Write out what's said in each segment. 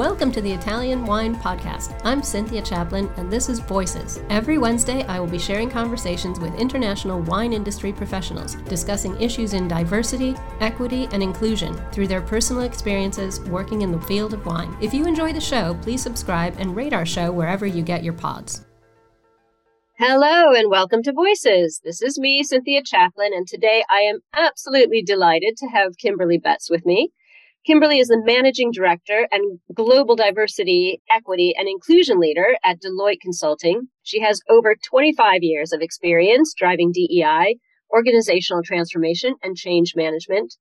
Welcome to the Italian Wine Podcast. I'm Cynthia Chaplin, and this is Voices. Every Wednesday, I will be sharing conversations with international wine industry professionals, discussing issues in diversity, equity, and inclusion through their personal experiences working in the field of wine. If you enjoy the show, please subscribe and rate our show wherever you get your pods. Hello and welcome to Voices. This is me, Cynthia Chaplin, and today I am absolutely delighted to have Kimberly Betts with me. Kimberly is the managing director and global diversity, equity, and inclusion leader at Deloitte Consulting. She has over 25 years of experience driving DEI, organizational transformation, and change management.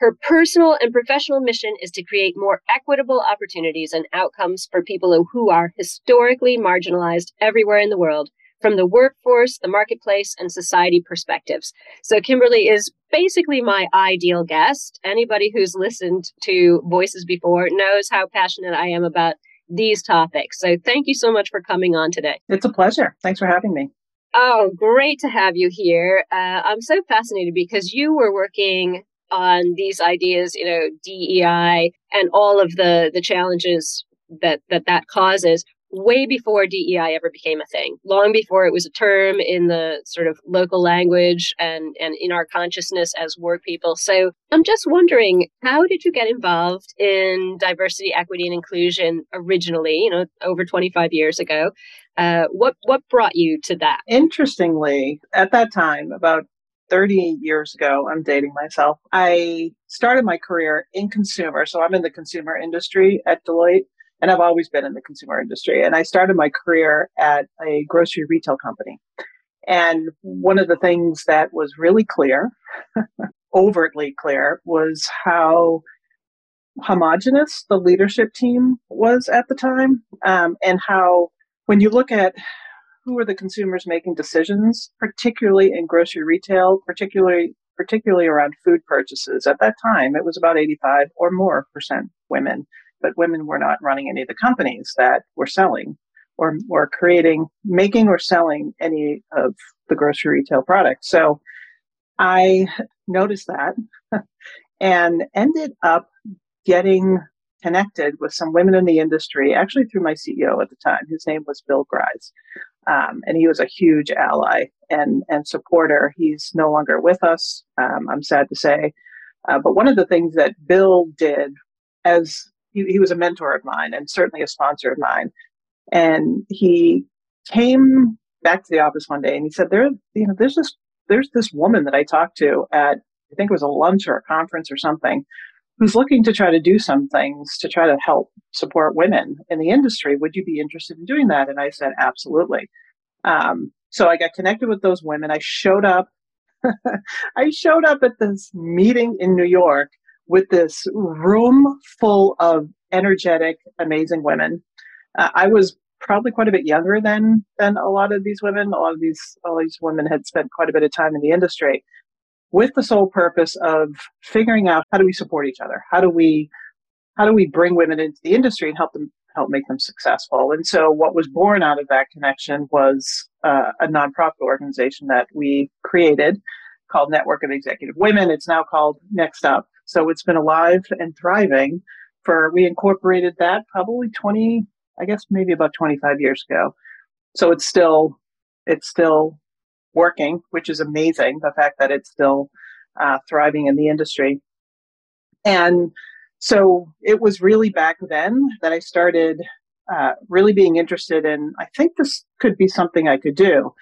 Her personal and professional mission is to create more equitable opportunities and outcomes for people who are historically marginalized everywhere in the world from the workforce, the marketplace, and society perspectives. So Kimberly is basically my ideal guest. Anybody who's listened to voices before knows how passionate I am about these topics. So thank you so much for coming on today. It's a pleasure. Thanks for having me. Oh, great to have you here. Uh, I'm so fascinated because you were working on these ideas, you know, DEI and all of the the challenges that that that causes way before DEI ever became a thing, long before it was a term in the sort of local language and, and in our consciousness as work people. So I'm just wondering, how did you get involved in diversity, equity, and inclusion originally, you know, over 25 years ago? Uh, what, what brought you to that? Interestingly, at that time, about 30 years ago, I'm dating myself, I started my career in consumer. So I'm in the consumer industry at Deloitte and I've always been in the consumer industry. And I started my career at a grocery retail company. And one of the things that was really clear, overtly clear, was how homogenous the leadership team was at the time, um, and how when you look at who are the consumers making decisions, particularly in grocery retail, particularly particularly around food purchases. At that time, it was about 85 or more percent women but women were not running any of the companies that were selling or, or creating, making or selling any of the grocery retail products. So I noticed that and ended up getting connected with some women in the industry, actually through my CEO at the time. His name was Bill Grise. Um, and he was a huge ally and, and supporter. He's no longer with us, um, I'm sad to say. Uh, but one of the things that Bill did as he, he was a mentor of mine and certainly a sponsor of mine. And he came back to the office one day and he said, there, you know, there's this, there's this woman that I talked to at, I think it was a lunch or a conference or something, who's looking to try to do some things to try to help support women in the industry. Would you be interested in doing that? And I said, absolutely. Um, so I got connected with those women. I showed up. I showed up at this meeting in New York with this room full of energetic, amazing women. Uh, I was probably quite a bit younger than than a lot of these women. A lot of these all these women had spent quite a bit of time in the industry with the sole purpose of figuring out how do we support each other? How do we how do we bring women into the industry and help them help make them successful? And so what was born out of that connection was uh, a nonprofit organization that we created called Network of Executive Women. It's now called Next Up. So it's been alive and thriving for, we incorporated that probably 20, I guess maybe about 25 years ago. So it's still, it's still working, which is amazing. The fact that it's still uh, thriving in the industry. And so it was really back then that I started uh, really being interested in, I think this could be something I could do.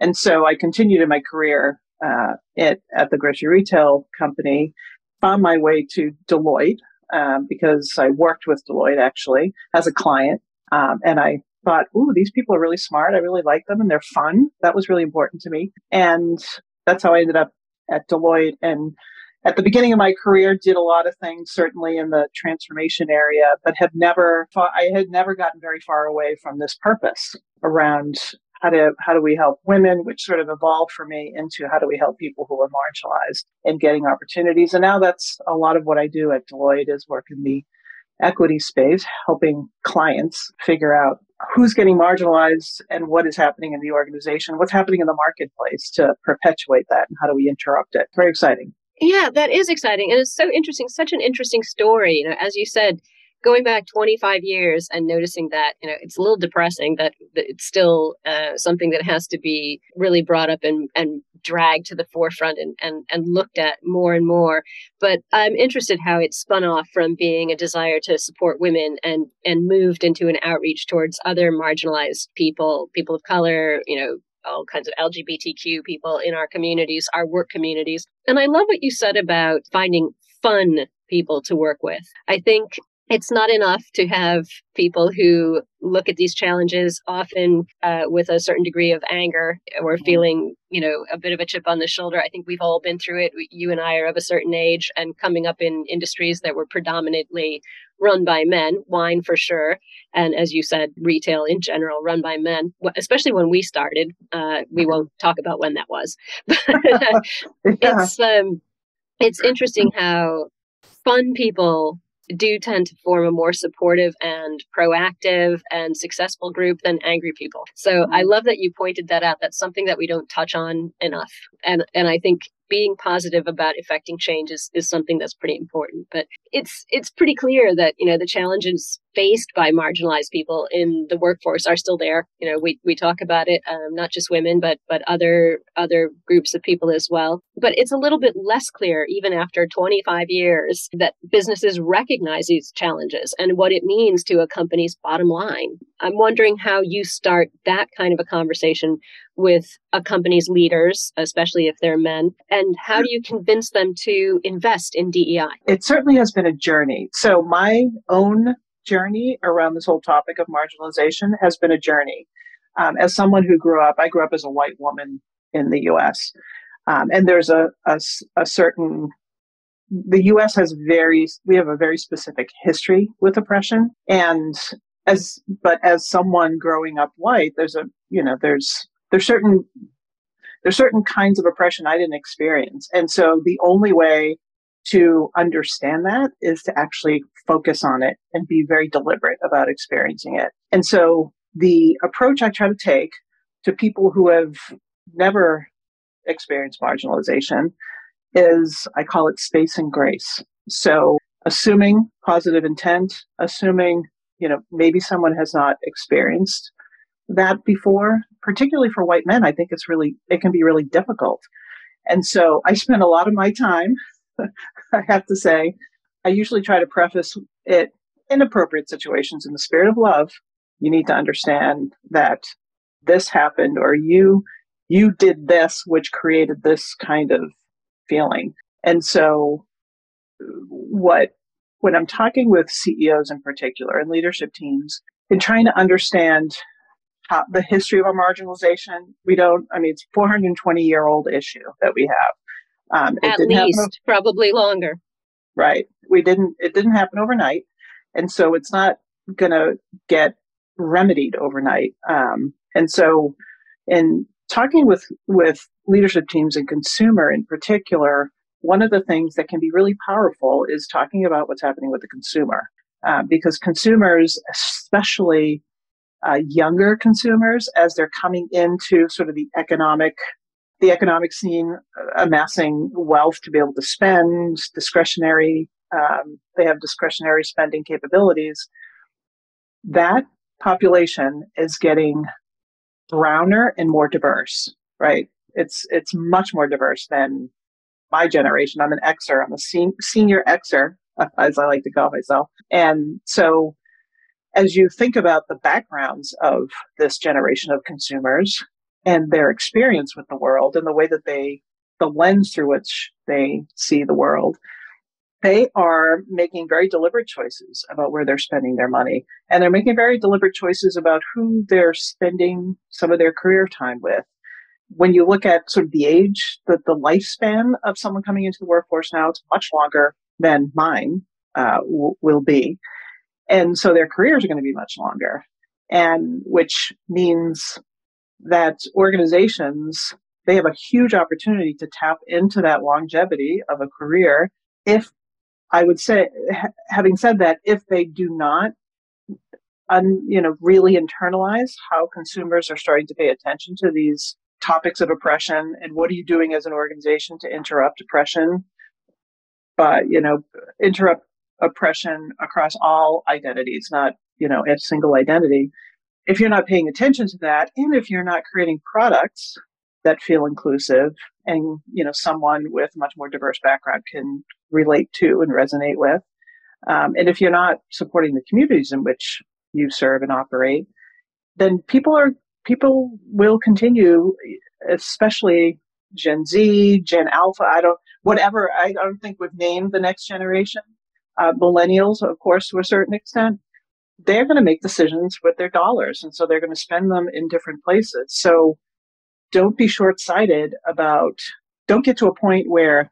And so I continued in my career uh, at, at the grocery retail company found my way to Deloitte um, because I worked with Deloitte actually as a client. Um, and I thought, ooh, these people are really smart. I really like them and they're fun. That was really important to me. And that's how I ended up at Deloitte and at the beginning of my career did a lot of things certainly in the transformation area but have never i had never gotten very far away from this purpose around how do how do we help women which sort of evolved for me into how do we help people who are marginalized and getting opportunities and now that's a lot of what i do at deloitte is work in the equity space helping clients figure out who's getting marginalized and what is happening in the organization what's happening in the marketplace to perpetuate that and how do we interrupt it very exciting yeah, that is exciting. And it's so interesting, such an interesting story. You know, as you said, going back 25 years and noticing that, you know, it's a little depressing that, that it's still uh, something that has to be really brought up and, and dragged to the forefront and, and, and looked at more and more. But I'm interested how it spun off from being a desire to support women and, and moved into an outreach towards other marginalized people, people of color, you know, all kinds of LGBTQ people in our communities, our work communities. And I love what you said about finding fun people to work with. I think it's not enough to have people who look at these challenges often uh, with a certain degree of anger or mm-hmm. feeling, you know, a bit of a chip on the shoulder. I think we've all been through it. You and I are of a certain age and coming up in industries that were predominantly run by men, wine for sure. And as you said, retail in general run by men, especially when we started. Uh, we won't talk about when that was. yeah. It's, um, it's interesting how fun people do tend to form a more supportive and proactive and successful group than angry people. So I mm-hmm. love that you pointed that out. That's something that we don't touch on enough. And and I think being positive about effecting change is, is something that's pretty important. But it's it's pretty clear that, you know, the challenges faced by marginalized people in the workforce are still there. You know, we, we talk about it, um, not just women, but but other other groups of people as well. But it's a little bit less clear, even after 25 years, that businesses recognize these challenges and what it means to a company's bottom line. I'm wondering how you start that kind of a conversation with a company's leaders, especially if they're men, and how do you convince them to invest in DEI? It certainly has been a journey. So my own journey around this whole topic of marginalization has been a journey. Um, as someone who grew up, I grew up as a white woman in the U.S., um, and there's a, a, a certain the U.S. has very we have a very specific history with oppression, and as but as someone growing up white, there's a you know there's there's certain there's certain kinds of oppression I didn't experience, and so the only way to understand that is to actually focus on it and be very deliberate about experiencing it. And so the approach I try to take to people who have never experienced marginalization is I call it space and grace. So assuming positive intent, assuming, you know, maybe someone has not experienced that before, particularly for white men, I think it's really, it can be really difficult. And so I spend a lot of my time I have to say. I usually try to preface it in appropriate situations in the spirit of love. You need to understand that this happened or you you did this which created this kind of feeling. And so what when I'm talking with CEOs in particular and leadership teams and trying to understand how, the history of our marginalization, we don't, I mean, it's 420 year old issue that we have. Um, At least, probably longer. Right. We didn't. It didn't happen overnight, and so it's not going to get remedied overnight. Um, and so, in talking with with leadership teams and consumer in particular, one of the things that can be really powerful is talking about what's happening with the consumer, uh, because consumers, especially uh, younger consumers, as they're coming into sort of the economic the economic scene uh, amassing wealth to be able to spend discretionary um, they have discretionary spending capabilities. That population is getting browner and more diverse right? It's it's much more diverse than my generation. I'm an xer. I'm a sen- senior xer as i like to call myself. And so as you think about the backgrounds of this generation of consumers and their experience with the world and the way that they, the lens through which they see the world, they are making very deliberate choices about where they're spending their money. And they're making very deliberate choices about who they're spending some of their career time with. when you look at sort of the age, the, the lifespan of someone coming into the workforce now, it's much longer than mine uh, w- will be. And so their careers are going to be much longer. And which means that organizations, they have a huge opportunity to tap into that longevity of a career if I would say, having said that, if they do not, un, you know, really internalize how consumers are starting to pay attention to these topics of oppression and what are you doing as an organization to interrupt oppression, but you know, interrupt oppression across all identities, not you know, a single identity. If you're not paying attention to that, and if you're not creating products that feel inclusive and you know someone with much more diverse background can relate to and resonate with um, and if you're not supporting the communities in which you serve and operate then people are people will continue especially gen z gen alpha i don't whatever i don't think we've named the next generation uh, millennials of course to a certain extent they're going to make decisions with their dollars and so they're going to spend them in different places so don't be short sighted about, don't get to a point where,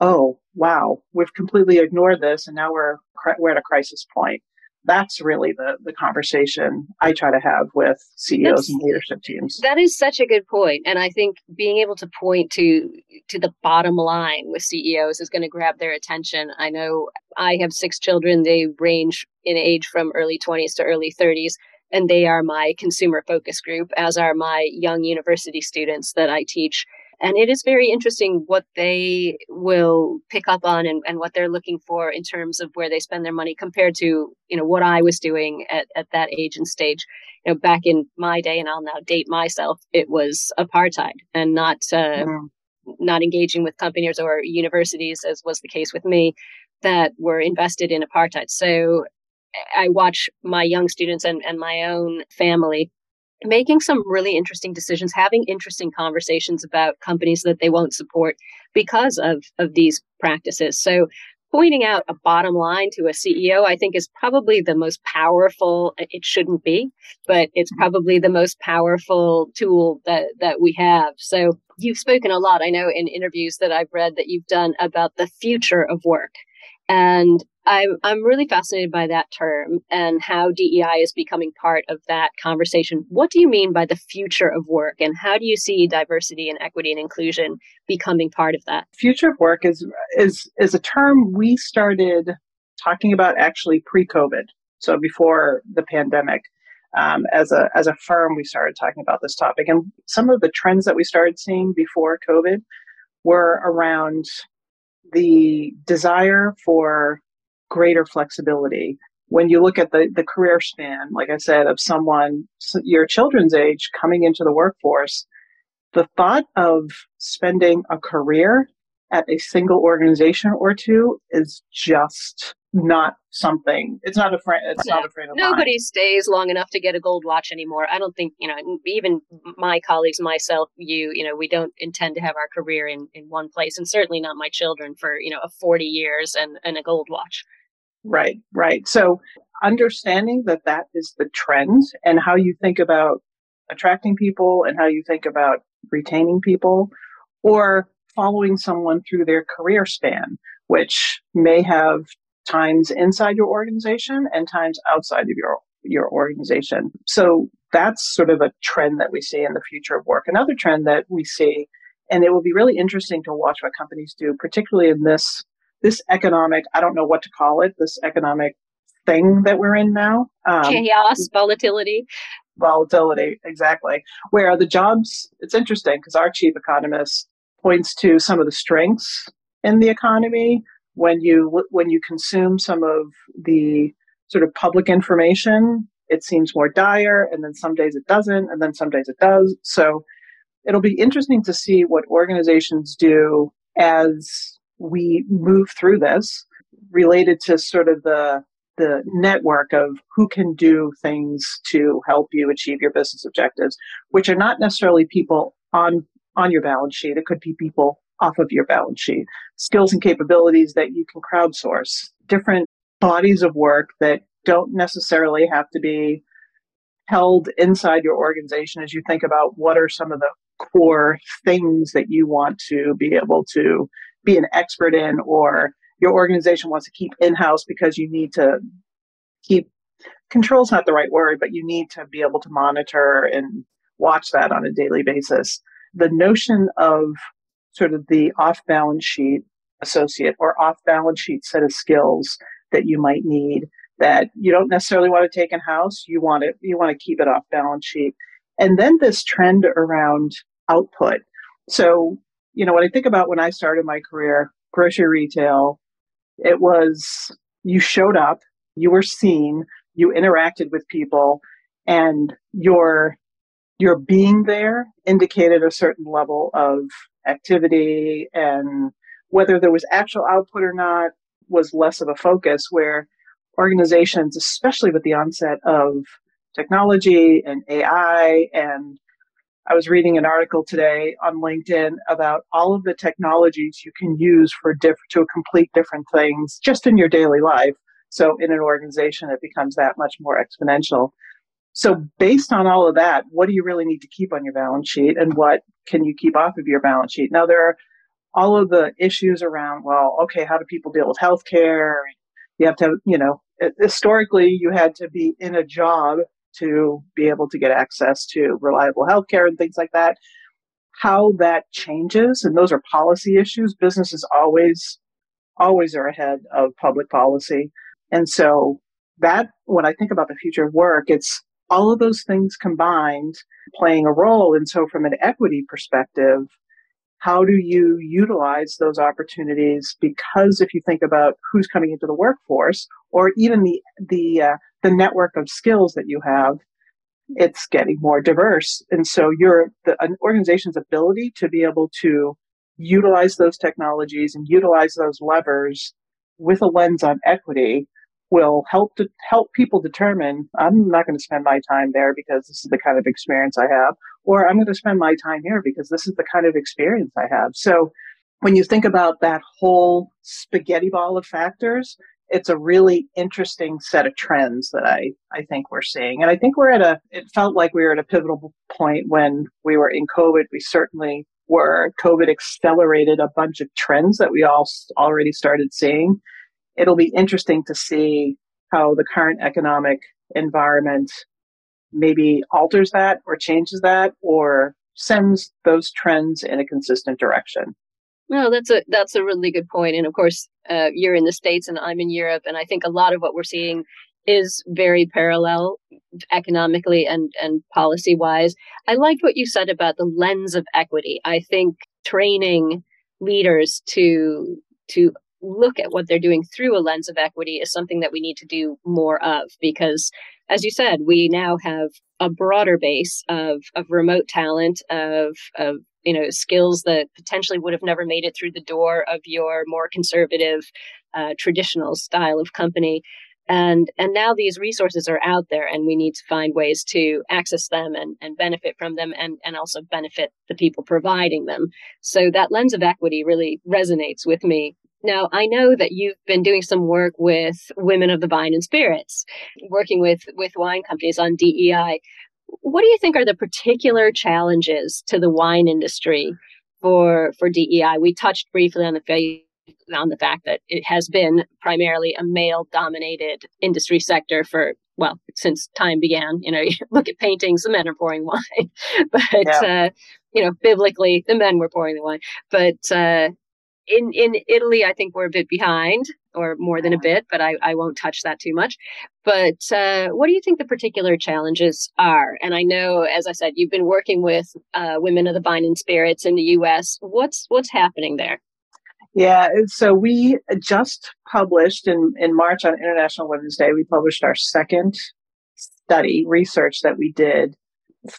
oh, wow, we've completely ignored this and now we're, we're at a crisis point. That's really the, the conversation I try to have with CEOs That's, and leadership teams. That is such a good point. And I think being able to point to, to the bottom line with CEOs is going to grab their attention. I know I have six children. They range in age from early 20s to early 30s and they are my consumer focus group, as are my young university students that I teach. And it is very interesting what they will pick up on and, and what they're looking for in terms of where they spend their money compared to, you know, what I was doing at, at that age and stage. You know, back in my day, and I'll now date myself, it was apartheid and not, uh, mm. not engaging with companies or universities, as was the case with me, that were invested in apartheid. So I watch my young students and, and my own family making some really interesting decisions, having interesting conversations about companies that they won't support because of, of these practices. So pointing out a bottom line to a CEO, I think is probably the most powerful. It shouldn't be, but it's mm-hmm. probably the most powerful tool that, that we have. So you've spoken a lot, I know in interviews that I've read that you've done about the future of work. And I'm, I'm really fascinated by that term and how DEI is becoming part of that conversation. What do you mean by the future of work and how do you see diversity and equity and inclusion becoming part of that? Future of work is, is, is a term we started talking about actually pre-COVID. So before the pandemic. Um, as a as a firm, we started talking about this topic, and some of the trends that we started seeing before COVID were around the desire for greater flexibility. When you look at the, the career span, like I said, of someone your children's age coming into the workforce, the thought of spending a career at a single organization or two is just not something. It's not a friend. It's yeah. not a friend of Nobody mine. stays long enough to get a gold watch anymore. I don't think you know. Even my colleagues, myself, you, you know, we don't intend to have our career in in one place, and certainly not my children for you know a forty years and and a gold watch. Right, right. So understanding that that is the trend and how you think about attracting people and how you think about retaining people, or following someone through their career span, which may have times inside your organization and times outside of your your organization. So that's sort of a trend that we see in the future of work. Another trend that we see, and it will be really interesting to watch what companies do, particularly in this this economic, I don't know what to call it, this economic thing that we're in now. Um, Chaos, volatility. Volatility, exactly. Where the jobs, it's interesting because our chief economist points to some of the strengths in the economy when you when you consume some of the sort of public information it seems more dire and then some days it doesn't and then some days it does. So it'll be interesting to see what organizations do as we move through this related to sort of the the network of who can do things to help you achieve your business objectives which are not necessarily people on on your balance sheet. It could be people off of your balance sheet, skills and capabilities that you can crowdsource, different bodies of work that don't necessarily have to be held inside your organization as you think about what are some of the core things that you want to be able to be an expert in or your organization wants to keep in-house because you need to keep control's not the right word but you need to be able to monitor and watch that on a daily basis. The notion of sort of the off balance sheet associate or off balance sheet set of skills that you might need that you don't necessarily want to take in house you want it you want to keep it off balance sheet. And then this trend around output. So you know, when I think about when I started my career, grocery retail, it was you showed up, you were seen, you interacted with people, and your your being there indicated a certain level of activity and whether there was actual output or not was less of a focus where organizations especially with the onset of technology and AI and I was reading an article today on LinkedIn about all of the technologies you can use for diff- to complete different things just in your daily life. So in an organization, it becomes that much more exponential. So based on all of that, what do you really need to keep on your balance sheet and what can you keep off of your balance sheet? Now there are all of the issues around, well, okay, how do people deal with healthcare? You have to, you know, historically you had to be in a job to be able to get access to reliable healthcare and things like that. How that changes, and those are policy issues. Businesses always, always are ahead of public policy. And so that, when I think about the future of work, it's all of those things combined playing a role. And so from an equity perspective, how do you utilize those opportunities? Because if you think about who's coming into the workforce, or even the the uh, the network of skills that you have, it's getting more diverse. And so your the, an organization's ability to be able to utilize those technologies and utilize those levers with a lens on equity will help to help people determine I'm not going to spend my time there because this is the kind of experience I have, or I'm going to spend my time here because this is the kind of experience I have. So when you think about that whole spaghetti ball of factors, it's a really interesting set of trends that I, I think we're seeing. And I think we're at a, it felt like we were at a pivotal point when we were in COVID. We certainly were. COVID accelerated a bunch of trends that we all already started seeing it'll be interesting to see how the current economic environment maybe alters that or changes that or sends those trends in a consistent direction. No, that's a that's a really good point. And of course, uh, you're in the states and I'm in Europe, and I think a lot of what we're seeing is very parallel economically and and policy wise. I liked what you said about the lens of equity. I think training leaders to to look at what they're doing through a lens of equity is something that we need to do more of because as you said we now have a broader base of of remote talent of of you know skills that potentially would have never made it through the door of your more conservative uh, traditional style of company. And and now these resources are out there and we need to find ways to access them and, and benefit from them and, and also benefit the people providing them. So that lens of equity really resonates with me now, I know that you've been doing some work with Women of the Vine and Spirits, working with, with wine companies on DEI. What do you think are the particular challenges to the wine industry for for DEI? We touched briefly on the on the fact that it has been primarily a male dominated industry sector for well since time began you know you look at paintings the men are pouring wine but yeah. uh, you know biblically the men were pouring the wine but uh, in in Italy, I think we're a bit behind, or more than a bit, but I, I won't touch that too much. But uh, what do you think the particular challenges are? And I know, as I said, you've been working with uh, women of the vine and spirits in the U.S. What's what's happening there? Yeah, so we just published in in March on International Women's Day. We published our second study research that we did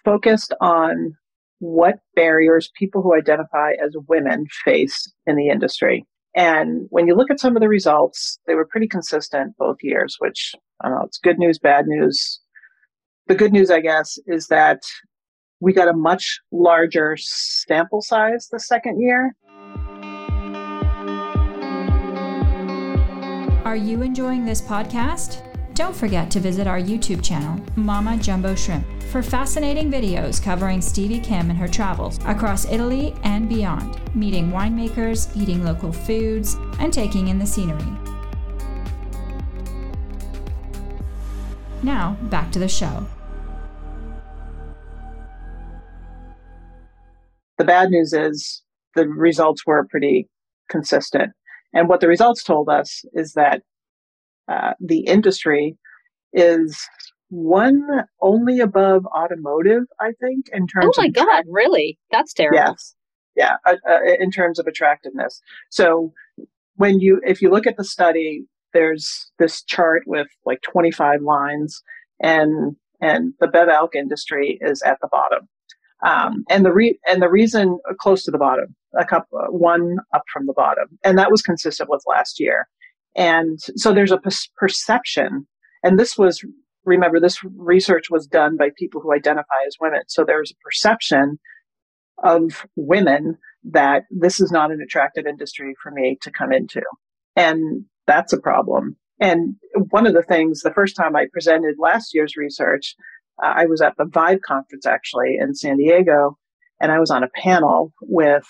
focused on what barriers people who identify as women face in the industry. And when you look at some of the results, they were pretty consistent both years, which I don't know, it's good news, bad news. The good news, I guess, is that we got a much larger sample size the second year. Are you enjoying this podcast? Don't forget to visit our YouTube channel, Mama Jumbo Shrimp, for fascinating videos covering Stevie Kim and her travels across Italy and beyond, meeting winemakers, eating local foods, and taking in the scenery. Now, back to the show. The bad news is the results were pretty consistent. And what the results told us is that uh, the industry is one only above automotive, I think, in terms. Oh my god! Really? That's terrible. Yes. Yeah. Uh, uh, in terms of attractiveness. So when you, if you look at the study, there's this chart with like 25 lines, and and the bev alc industry is at the bottom. Um, and the re- and the reason uh, close to the bottom, a couple, uh, one up from the bottom, and that was consistent with last year. And so there's a per- perception, and this was remember this research was done by people who identify as women. So there's a perception of women that this is not an attractive industry for me to come into, and that's a problem. And one of the things, the first time I presented last year's research, uh, I was at the Vibe conference actually in San Diego, and I was on a panel with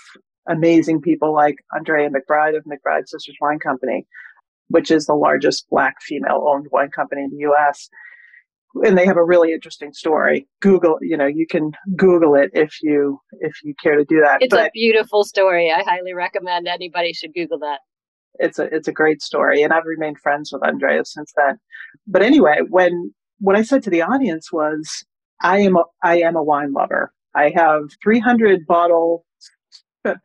amazing people like Andrea McBride of McBride Sisters Wine Company, which is the largest black female owned wine company in the US. And they have a really interesting story. Google, you know, you can Google it if you if you care to do that. It's but a beautiful story. I highly recommend anybody should Google that. It's a it's a great story, and I've remained friends with Andrea since then. But anyway, when what I said to the audience was, I am a, I am a wine lover. I have 300 bottle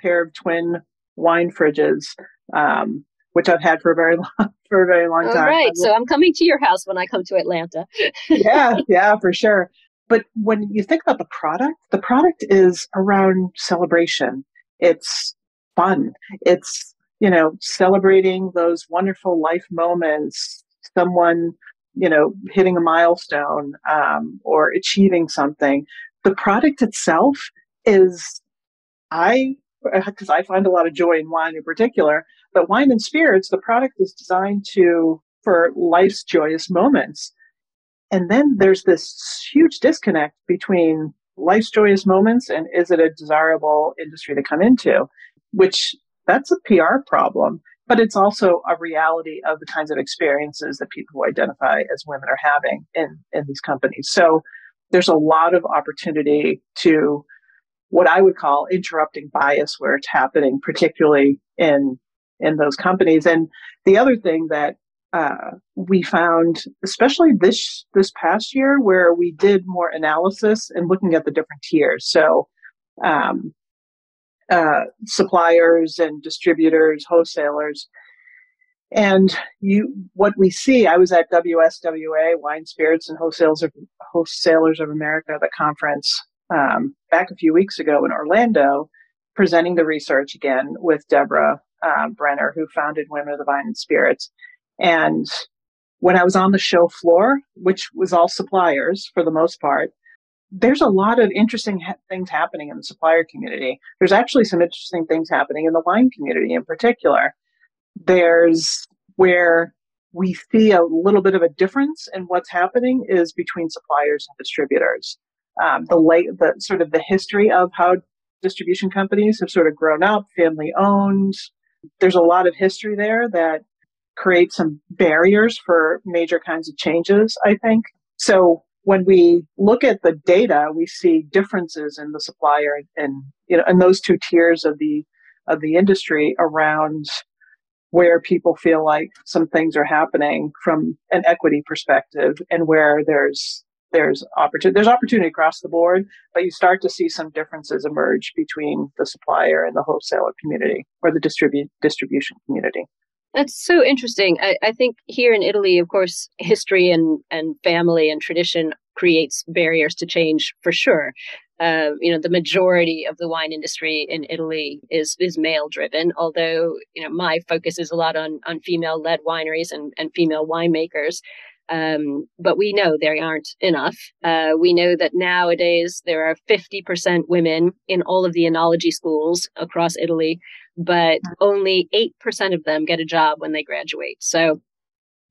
pair of twin wine fridges, um, which I've had for a very long for a very long All time. Right. So I'm coming to your house when I come to Atlanta. yeah, yeah, for sure. But when you think about the product, the product is around celebration. It's fun. It's you know celebrating those wonderful life moments. Someone you know, hitting a milestone um, or achieving something. The product itself is, I, because I find a lot of joy in wine in particular, but wine and spirits, the product is designed to, for life's joyous moments. And then there's this huge disconnect between life's joyous moments and is it a desirable industry to come into, which that's a PR problem but it's also a reality of the kinds of experiences that people who identify as women are having in, in these companies. So there's a lot of opportunity to what I would call interrupting bias where it's happening, particularly in in those companies. And the other thing that uh, we found, especially this this past year, where we did more analysis and looking at the different tiers. So um, uh, suppliers and distributors, wholesalers. And you, what we see, I was at WSWA, Wine Spirits and Wholesalers of, Wholesalers of America, the conference um, back a few weeks ago in Orlando, presenting the research again with Deborah uh, Brenner, who founded Women of the Vine and Spirits. And when I was on the show floor, which was all suppliers for the most part, there's a lot of interesting ha- things happening in the supplier community. There's actually some interesting things happening in the wine community in particular. There's where we see a little bit of a difference in what's happening is between suppliers and distributors. Um, the late, the sort of the history of how distribution companies have sort of grown up, family owned. There's a lot of history there that creates some barriers for major kinds of changes, I think. So when we look at the data, we see differences in the supplier and you know, in those two tiers of the of the industry around where people feel like some things are happening from an equity perspective and where there's there's opportunity there's opportunity across the board but you start to see some differences emerge between the supplier and the wholesaler community or the distribute distribution community that's so interesting. I, I, think here in Italy, of course, history and, and family and tradition creates barriers to change for sure. Uh, you know, the majority of the wine industry in Italy is is male driven, although, you know, my focus is a lot on on female led wineries and, and female winemakers. Um, but we know they aren't enough. Uh, we know that nowadays there are 50% women in all of the enology schools across Italy, but only 8% of them get a job when they graduate. So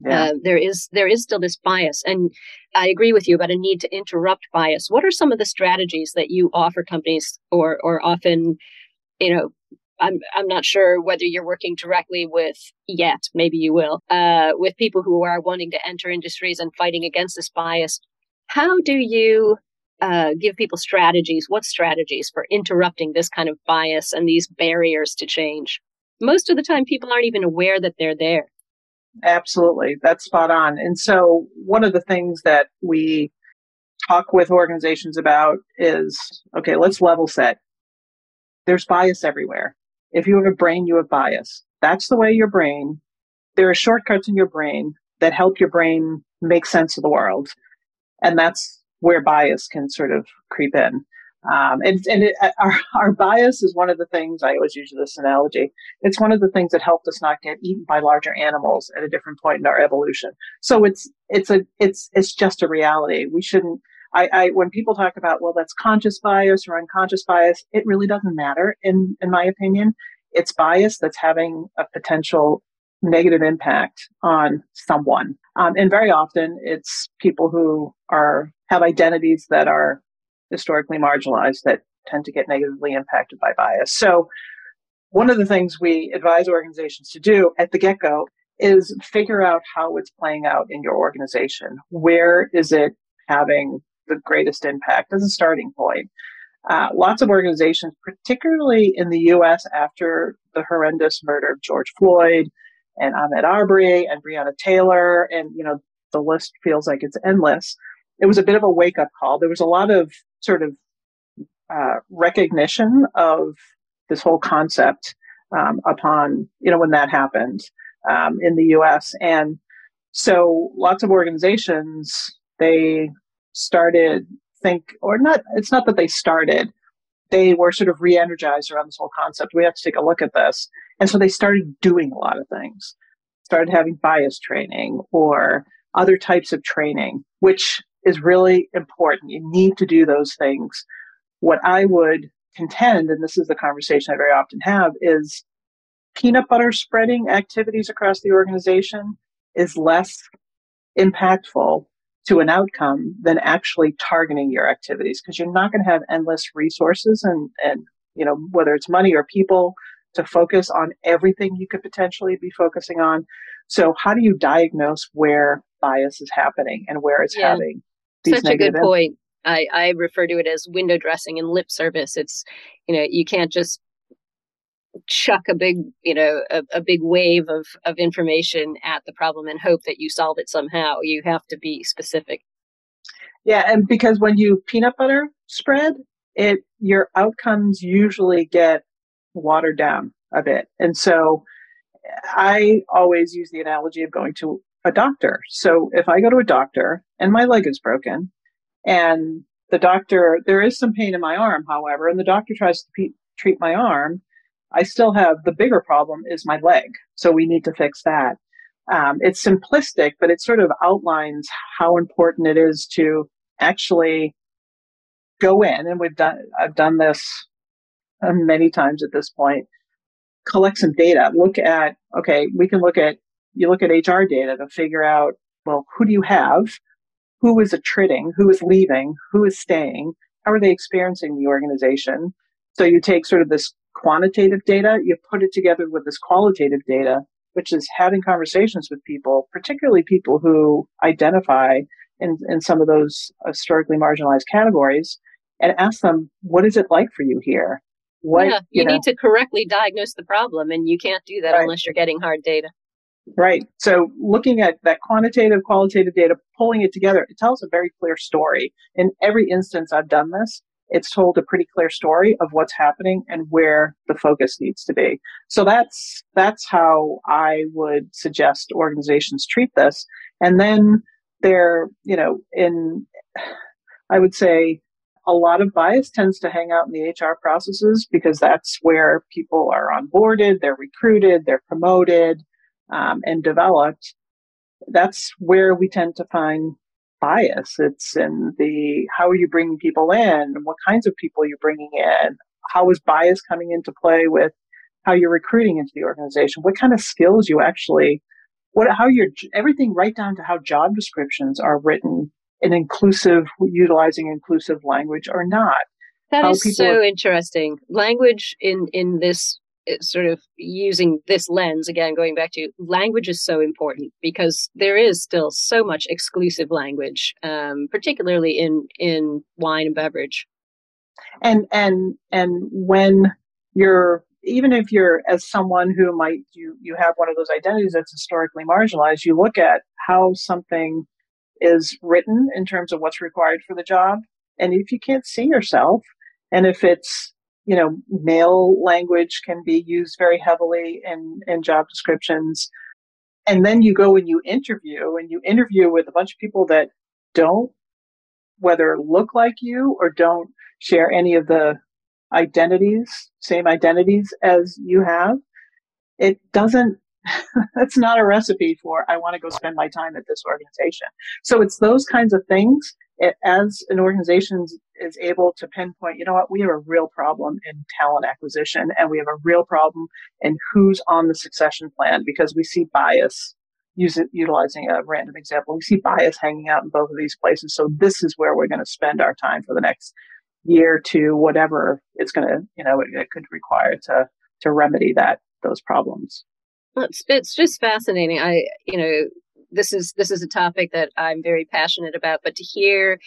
Yeah. Uh, there is there is still this bias, and I agree with you about a need to interrupt bias. What are some of the strategies that you offer companies, or or often, you know, I'm I'm not sure whether you're working directly with yet. Maybe you will uh, with people who are wanting to enter industries and fighting against this bias. How do you uh, give people strategies? What strategies for interrupting this kind of bias and these barriers to change? Most of the time, people aren't even aware that they're there. Absolutely. That's spot on. And so one of the things that we talk with organizations about is okay, let's level set. There's bias everywhere. If you have a brain, you have bias. That's the way your brain, there are shortcuts in your brain that help your brain make sense of the world. And that's where bias can sort of creep in. Um, and and it, our, our bias is one of the things I always use this analogy. It's one of the things that helped us not get eaten by larger animals at a different point in our evolution. So it's it's a it's it's just a reality. We shouldn't. I, I when people talk about well that's conscious bias or unconscious bias, it really doesn't matter in in my opinion. It's bias that's having a potential negative impact on someone, um, and very often it's people who are have identities that are historically marginalized that tend to get negatively impacted by bias. So one of the things we advise organizations to do at the get go is figure out how it's playing out in your organization. Where is it having the greatest impact as a starting point? Uh, lots of organizations, particularly in the US after the horrendous murder of George Floyd and Ahmaud Arbery and Breonna Taylor, and you know, the list feels like it's endless. It was a bit of a wake up call. There was a lot of sort of uh, recognition of this whole concept um, upon you know when that happened um, in the U.S. and so lots of organizations they started think or not it's not that they started they were sort of re-energized around this whole concept we have to take a look at this and so they started doing a lot of things started having bias training or other types of training which is really important. You need to do those things. What I would contend, and this is the conversation I very often have, is peanut butter spreading activities across the organization is less impactful to an outcome than actually targeting your activities because you're not going to have endless resources and, and you know whether it's money or people to focus on everything you could potentially be focusing on so how do you diagnose where bias is happening and where it's yeah. having such a good point. I, I refer to it as window dressing and lip service. It's, you know, you can't just chuck a big, you know, a, a big wave of, of information at the problem and hope that you solve it somehow. You have to be specific. Yeah, and because when you peanut butter spread, it your outcomes usually get watered down a bit. And so I always use the analogy of going to a doctor. So if I go to a doctor and my leg is broken and the doctor, there is some pain in my arm, however, and the doctor tries to pe- treat my arm, I still have the bigger problem is my leg. So we need to fix that. Um, it's simplistic, but it sort of outlines how important it is to actually go in, and we've done. I've done this uh, many times at this point. Collect some data. Look at okay, we can look at you look at HR data to figure out, well, who do you have? Who is attriting? Who is leaving? Who is staying? How are they experiencing the organization? So you take sort of this quantitative data, you put it together with this qualitative data, which is having conversations with people, particularly people who identify in, in some of those historically marginalized categories, and ask them, what is it like for you here? What, yeah, you, you know, need to correctly diagnose the problem, and you can't do that right. unless you're getting hard data. Right. So looking at that quantitative, qualitative data, pulling it together, it tells a very clear story. In every instance I've done this, it's told a pretty clear story of what's happening and where the focus needs to be. So that's, that's how I would suggest organizations treat this. And then they're, you know, in, I would say a lot of bias tends to hang out in the HR processes because that's where people are onboarded, they're recruited, they're promoted, um, and developed, that's where we tend to find bias. It's in the how are you bringing people in, what kinds of people you're bringing in, how is bias coming into play with how you're recruiting into the organization, what kind of skills you actually what, how your, everything right down to how job descriptions are written in inclusive, utilizing inclusive language or not. That is so are, interesting. Language in, in this sort of using this lens again going back to language is so important because there is still so much exclusive language um, particularly in in wine and beverage. And and and when you're even if you're as someone who might you you have one of those identities that's historically marginalized you look at how something is written in terms of what's required for the job and if you can't see yourself and if it's you know male language can be used very heavily in in job descriptions and then you go and you interview and you interview with a bunch of people that don't whether look like you or don't share any of the identities, same identities as you have, it doesn't, that's not a recipe for, I want to go spend my time at this organization. So it's those kinds of things. As an organization is able to pinpoint, you know what, we have a real problem in talent acquisition and we have a real problem in who's on the succession plan because we see bias using utilizing a random example. We see bias hanging out in both of these places. So this is where we're going to spend our time for the next year to whatever it's going to, you know, it, it, could require to to remedy that those problems. It's it's just fascinating. I you know this is this is a topic that I'm very passionate about, but to hear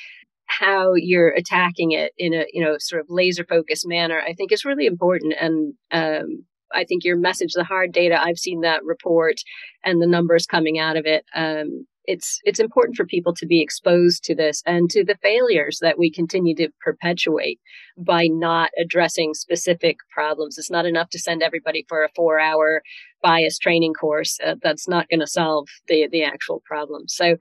how you're attacking it in a you know sort of laser focused manner, I think is really important. And um, I think your message, the hard data, I've seen that report and the numbers coming out of it. Um, it's it's important for people to be exposed to this and to the failures that we continue to perpetuate by not addressing specific problems. It's not enough to send everybody for a four hour bias training course. Uh, that's not going to solve the the actual problem. So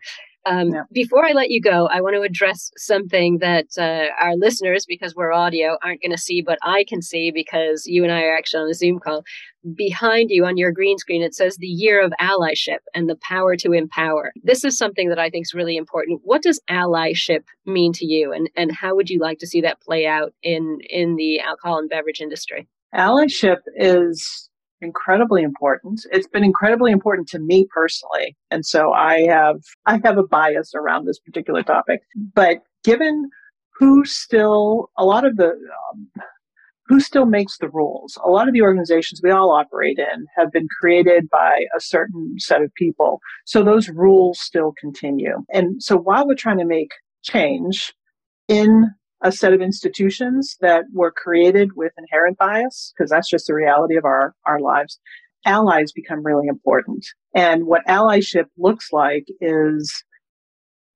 um, yeah. Before I let you go, I want to address something that uh, our listeners, because we're audio, aren't going to see, but I can see because you and I are actually on a Zoom call. Behind you on your green screen, it says the year of allyship and the power to empower. This is something that I think is really important. What does allyship mean to you, and, and how would you like to see that play out in, in the alcohol and beverage industry? Allyship is incredibly important. It's been incredibly important to me personally. And so I have, I have a bias around this particular topic, but given who still, a lot of the, um, who still makes the rules? A lot of the organizations we all operate in have been created by a certain set of people. So those rules still continue. And so while we're trying to make change in a set of institutions that were created with inherent bias, because that's just the reality of our, our lives, allies become really important. And what allyship looks like is,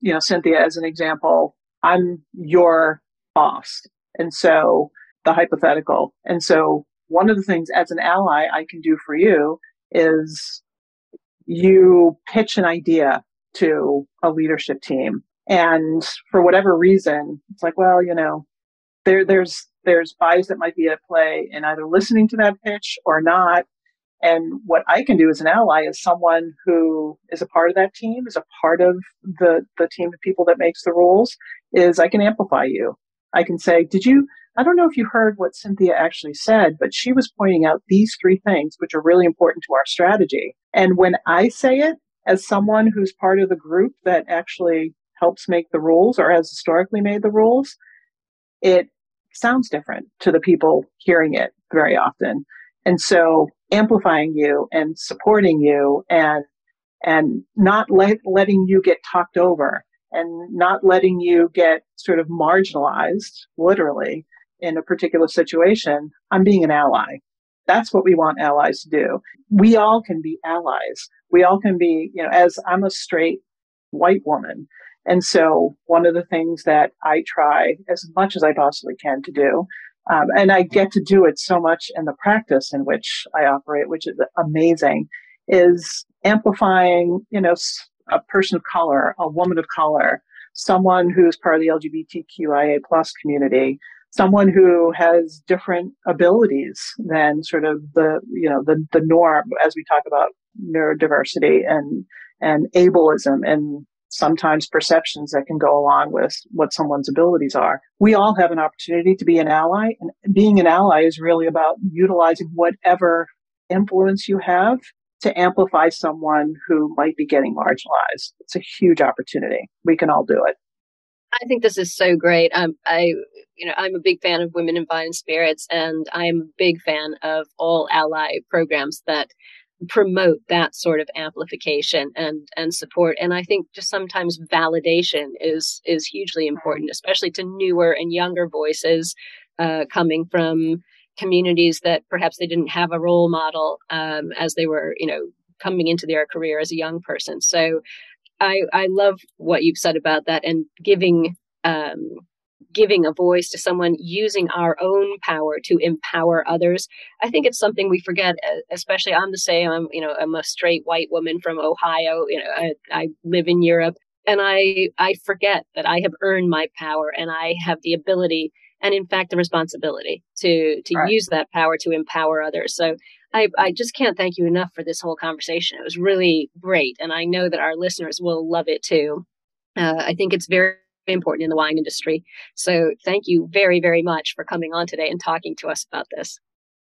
you know, Cynthia, as an example, I'm your boss. And so the hypothetical. And so one of the things as an ally I can do for you is you pitch an idea to a leadership team and for whatever reason, it's like, well, you know, there, there's, there's bias that might be at play in either listening to that pitch or not. And what I can do as an ally is someone who is a part of that team, is a part of the, the team of people that makes the rules, is I can amplify you. I can say, did you, I don't know if you heard what Cynthia actually said, but she was pointing out these three things, which are really important to our strategy. And when I say it as someone who's part of the group that actually helps make the rules or has historically made the rules, it sounds different to the people hearing it very often. And so amplifying you and supporting you and and not let, letting you get talked over and not letting you get sort of marginalized, literally, in a particular situation, I'm being an ally. That's what we want allies to do. We all can be allies. We all can be, you know, as I'm a straight white woman, and so one of the things that I try as much as I possibly can to do, um, and I get to do it so much in the practice in which I operate, which is amazing, is amplifying, you know, a person of color, a woman of color, someone who's part of the LGBTQIA plus community, someone who has different abilities than sort of the, you know, the, the norm as we talk about neurodiversity and, and ableism and sometimes perceptions that can go along with what someone's abilities are. We all have an opportunity to be an ally, and being an ally is really about utilizing whatever influence you have to amplify someone who might be getting marginalized. It's a huge opportunity. We can all do it. I think this is so great. Um, I, you know, I'm a big fan of Women in Wine Spirits, and I'm a big fan of all ally programs that promote that sort of amplification and and support and i think just sometimes validation is is hugely important especially to newer and younger voices uh, coming from communities that perhaps they didn't have a role model um, as they were you know coming into their career as a young person. So i i love what you've said about that and giving um, giving a voice to someone using our own power to empower others i think it's something we forget especially i'm the same i'm you know i'm a straight white woman from ohio you know i, I live in europe and i i forget that i have earned my power and i have the ability and in fact the responsibility to to right. use that power to empower others so I, I just can't thank you enough for this whole conversation. It was really great. And I know that our listeners will love it too. Uh, I think it's very important in the wine industry. So thank you very, very much for coming on today and talking to us about this.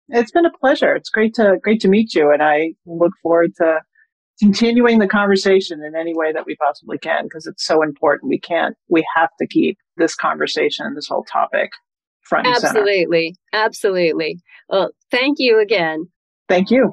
It's been a pleasure. It's great to great to meet you, and I look forward to continuing the conversation in any way that we possibly can because it's so important. We can't. We have to keep this conversation, this whole topic, front and absolutely, center. absolutely. Well, thank you again. Thank you.